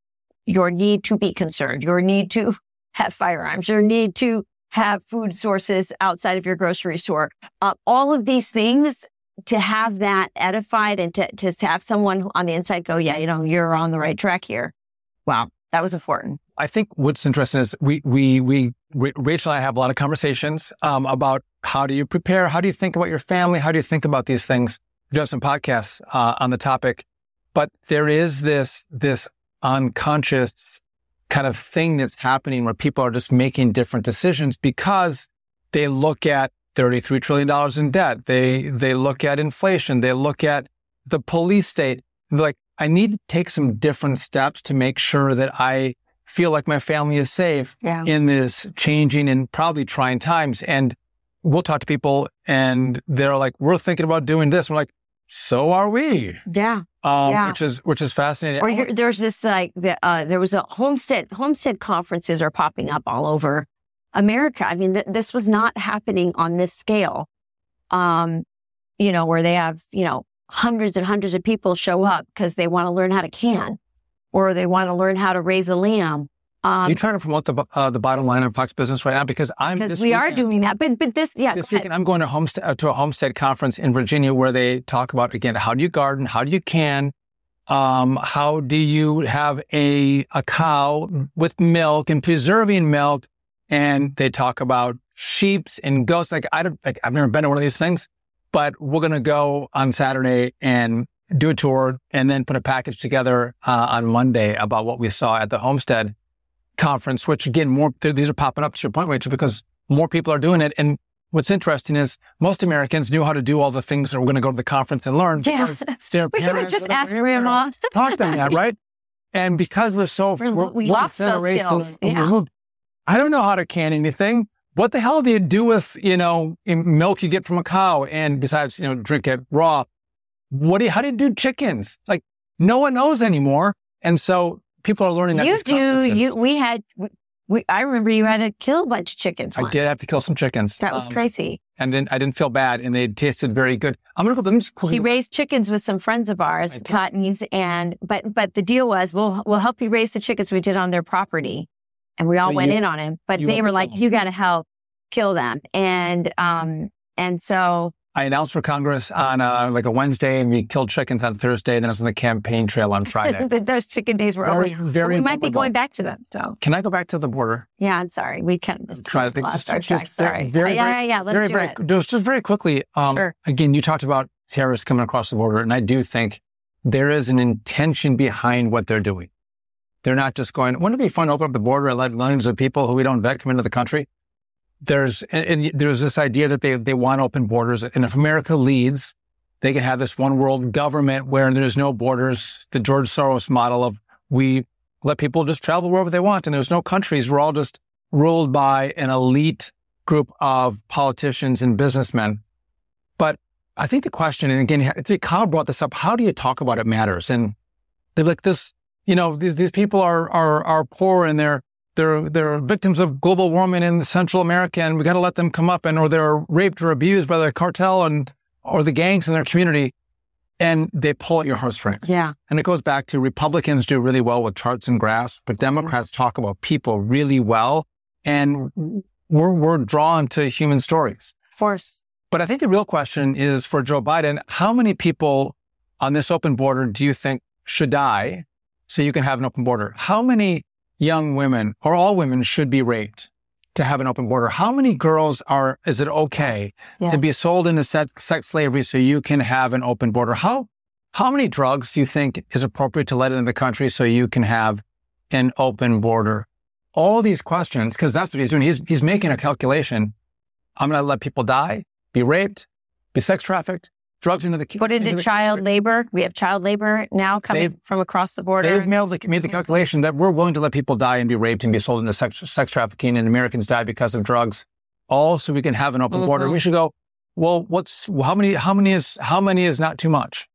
your need to be concerned, your need to have firearms, your need to have food sources outside of your grocery store. Uh, all of these things to have that edified and to, to have someone on the inside go, yeah, you know, you're on the right track here. Wow, that was important. I think what's interesting is we, we, we, Rachel and I have a lot of conversations um, about how do you prepare? How do you think about your family? How do you think about these things? We do have some podcasts uh, on the topic, but there is this, this unconscious kind of thing that's happening where people are just making different decisions because they look at $33 trillion in debt. They, they look at inflation. They look at the police state. They're like, I need to take some different steps to make sure that I feel like my family is safe Yeah. in this changing and probably trying times. And we'll talk to people and they're like, we're thinking about doing this. We're like, so are we, Yeah. um, Yeah. which is, which is fascinating. Or you're, there's this like the, uh, there was a homestead homestead conferences are popping up all over America. I mean, th- this was not happening on this scale. Um, you know, where they have you know hundreds and hundreds of people show up because they want to learn how to can, or they want to learn how to raise a lamb. Are Um, you trying to promote the, uh, the bottom line of Fox Business right now? Because I'm because this we are doing that. But but this yeah. this go ahead. I'm going to homestead uh, to a homestead conference in Virginia where they talk about again how do you garden, how do you can, um, how do you have a a cow with milk and preserving milk, and they talk about sheeps and goats. Like I don't, like I've never been to one of these things, but we're gonna go on Saturday and do a tour and then put a package together uh, on Monday about what we saw at the homestead conference. Which again, more these are popping up to your point, Rachel, because more people are doing it and What's interesting is most Americans knew how to do all the things that we're going to go to the conference and learn. Yeah. their We could have just asked grandma. Taught them that, right? And because we're so We're- we're we lost those skills. Yeah. I don't know how to can anything. What the hell do you do with you know milk you get from a cow? And besides, you know, drink it raw. What do you, how do you do chickens? Like no one knows anymore, and so people are learning that. at You do. You we had. We, we, I remember you had to kill a bunch of chickens. I once. did have to kill some chickens. That was um, crazy. and then I didn't feel bad, and they tasted very good. I'm gonna go. Let me just quickly He raised chickens with some friends of ours, I. Cottons, and but but the deal was we'll we'll help you raise the chickens we did on their property, and we all But went you- in on him. But they were like, you got to help kill them, and um and so I announced for Congress on uh, like a Wednesday, and we killed chickens on Thursday. Then I was on the campaign trail on Friday. those chicken days were Very, over. very we might be going back to them. So Can I go back to the border? yeah, I'm sorry, we missed Try to think. Just, Star Trek. just Sorry, very, yeah, very, yeah, yeah. Let's very, do very, it. Just, just very quickly. Um, Sure. Again, you talked about terrorists coming across the border, and I do think there is an intention behind what they're doing. They're not just going. Wouldn't it be fun to open up the border and let millions of people who we don't vet come into the country? There's and, and there's this idea that they they want open borders, and if America leads, they can have this one world government where there's no borders. The George Soros model of we let people just travel wherever they want, and there's no countries. We're all just ruled by an elite group of politicians and businessmen. But I think the question, and again, Kyle brought this up. How do you talk about it matters? And they're like this, you know, these, these people are, are, are poor and they're, they're, they're victims of global warming in Central America and we got to let them come up and, or they're raped or abused by the cartel and, or the gangs in their community. And they pull at your heartstrings. Yeah, And it goes back to Republicans do really well with charts and graphs, but mm-hmm. Democrats talk about people really well. And we're, we're drawn to human stories. force. But I think the real question is for Joe Biden, how many people on this open border do you think should die so you can have an open border? How many young women or all women should be raped to have an open border? How many girls are, is it okay Yeah. to be sold into sex, sex slavery so you can have an open border? How, how many drugs do you think is appropriate to let into the country so you can have an open border? All these questions, because that's what he's doing. He's, he's making a calculation. I'm going to let people die, be raped, be sex trafficked, drugs into the Put into the child country. labor. We have child labor now coming They've- from across the border. They've made the, made the calculation that we're willing to let people die and be raped and be sold into sex, sex trafficking, and Americans die because of drugs, all so we can have an open border. Mhm. We should go. Well, what's how many? How many is how many is not too much?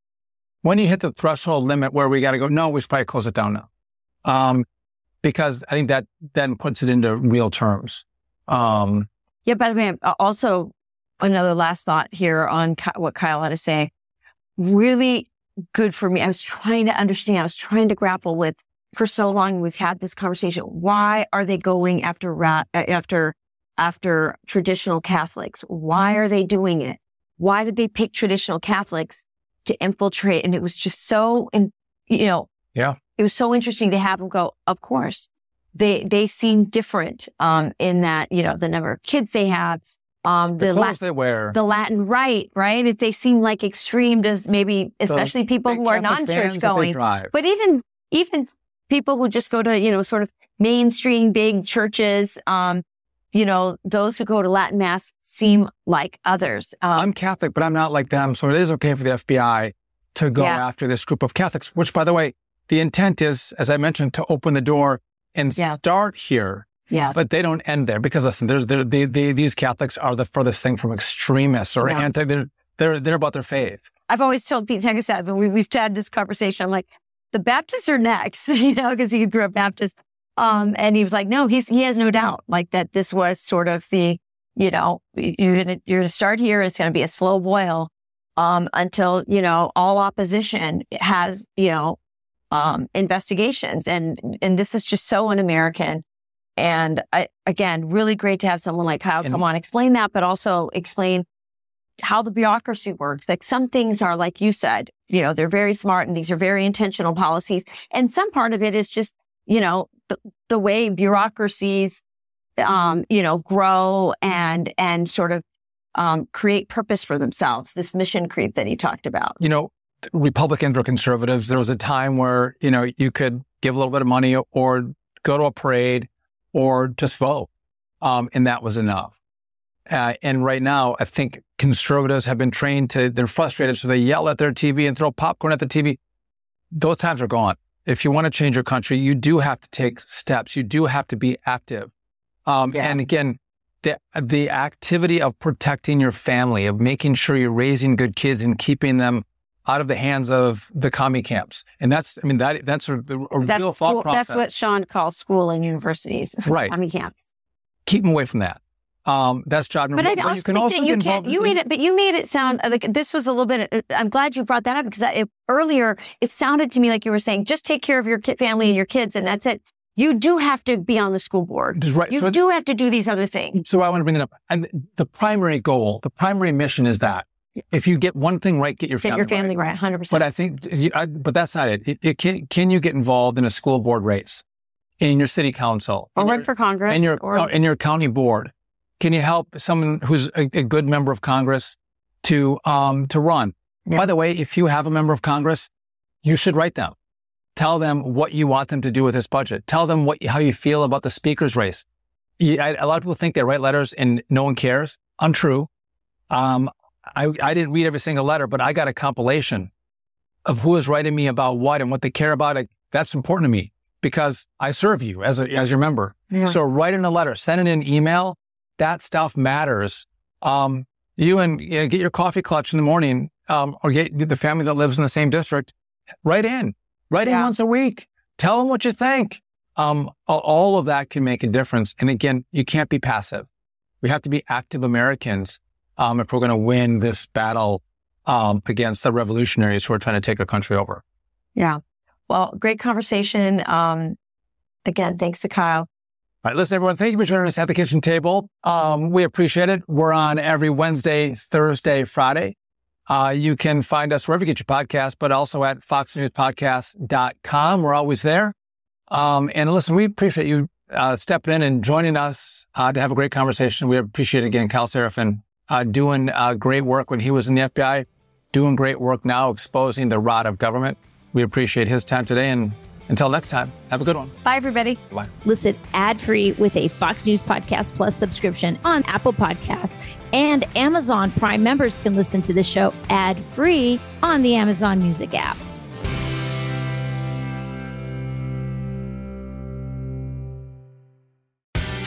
When you hit the threshold limit where we got to go, no, we should probably close it down now, um, because I think that then puts it into real terms. Um, Yeah, by the way, uh, also another last thought here on what Kyle had to say. Really good for me. I was trying to understand. I was trying to grapple with for so long. We've had this conversation. Why are they going after ra- uh, after after traditional Catholics? Why are they doing it? Why did they pick traditional Catholics to infiltrate? And it was just so, in, you know, Yeah. it was so interesting to have them go. Of course, they they seem different um, in that you know the number of kids they have, um, The, the clothes la- they wear. the Latin rite, right? If they seem like extreme, does maybe especially people who are non-church going, but even even people who just go to you know sort of mainstream big churches, um, you know, those who go to Latin mass seem like others. Um, I'm Catholic, but I'm not like them. So it is okay for the FBI to go Yeah. after this group of Catholics, which, by the way, the intent is, as I mentioned, to open the door and Yeah. start here. Yes. But they don't end there because listen, there's there, they, they, these Catholics are the furthest thing from extremists or Yeah. anti. They're, they're they're about their faith. I've always told Pete Hegseth when we, we've had this conversation, I'm like, the Baptists are next, you know, because he grew up Baptist. Um, and he was like, no, he's, he has no doubt like that this was sort of the, you know, you're going to, you're going to start here. It's going to be a slow boil, um, until, you know, all opposition has, you know, um, investigations. And, and this is just so un-American. And I, again, really great to have someone like Kyle And- come on, explain that, but also explain how the bureaucracy works. Like some things are, like you said, you know, they're very smart and these are very intentional policies. And some part of it is just, you know, the, the way bureaucracies, um, you know, grow and, and sort of, um, create purpose for themselves. This mission creep that he talked about. You know, Republicans or conservatives. There was a time where you know you could give a little bit of money or go to a parade or just vote, um, and that was enough. Uh, and right now, I think conservatives have been trained to, they're frustrated, so they yell at their TV and throw popcorn at the TV. Those times are gone. If you want to change your country, you do have to take steps. You do have to be active. Um, Yeah. And again, the, the activity of protecting your family, of making sure you're raising good kids and keeping them out of the hands of the commie camps. And that's, I mean, that that's a, a That's, real thought school- process. that's what Sean calls school and universities. Right. I mean, camps. Keep them away from that. Um, that's job number But I one. also you can think also that you get can't. You made it, but you made it sound like this was a little bit. uh, I'm glad you brought that up because I, it, earlier it sounded to me like you were saying just take care of your kid, family and your kids, and that's it. You do have to be on the school board. Right. You so, do have to do these other things. so I want to bring it up. And the primary goal, the primary mission is that if you get one thing right, get your Get family your family right. right, hundred But. I think, I, but that's not it. It, it can, can you get involved in a school board race, in your city council, Or run for Congress. in your or in your county board? Can you help someone who's a, a good member of Congress to um to run? Yeah. By the way, if you have a member of Congress, you should write them. Tell them what you want them to do with this budget. Tell them what how you feel about the speaker's race. You- I- a lot of people think they write letters and no one cares. Untrue. Um, I, I didn't read every single letter, but I got a compilation of who is writing me about what and what they care about. It. That's important to me because I serve you as a, as your member. Yeah. So write in a letter, send in email. That stuff matters. Um, you and you know, get your coffee clutch in the morning, um, or get the family that lives in the same district. Write in, write in once a week. Tell them what you think. Um, all of that can make a difference. And again, you can't be passive. We have to be active Americans um, if we're going to win this battle um, against the revolutionaries who are trying to take our country over. yeah. Well, great conversation. Um, again, thanks to Kyle. All right, listen, everyone, thank you for joining us at the kitchen table. Um, we appreciate it. We're on every Wednesday, Thursday, Friday. Uh, you can find us wherever you get your podcast, but also at foxnewspodcast.com. We're always there. Um, and listen, we appreciate you uh, stepping in and joining us uh, to have a great conversation. We appreciate it again Kyle Seraphin uh, doing uh, great work when he was in the FBI, doing great work now exposing the rot of government. We appreciate his time today. And until next time, have a good one. Bye, everybody. Bye. Listen ad free with a Fox News Podcast Plus subscription on Apple Podcasts. And Amazon Prime members can listen to the show ad free on the Amazon Music app.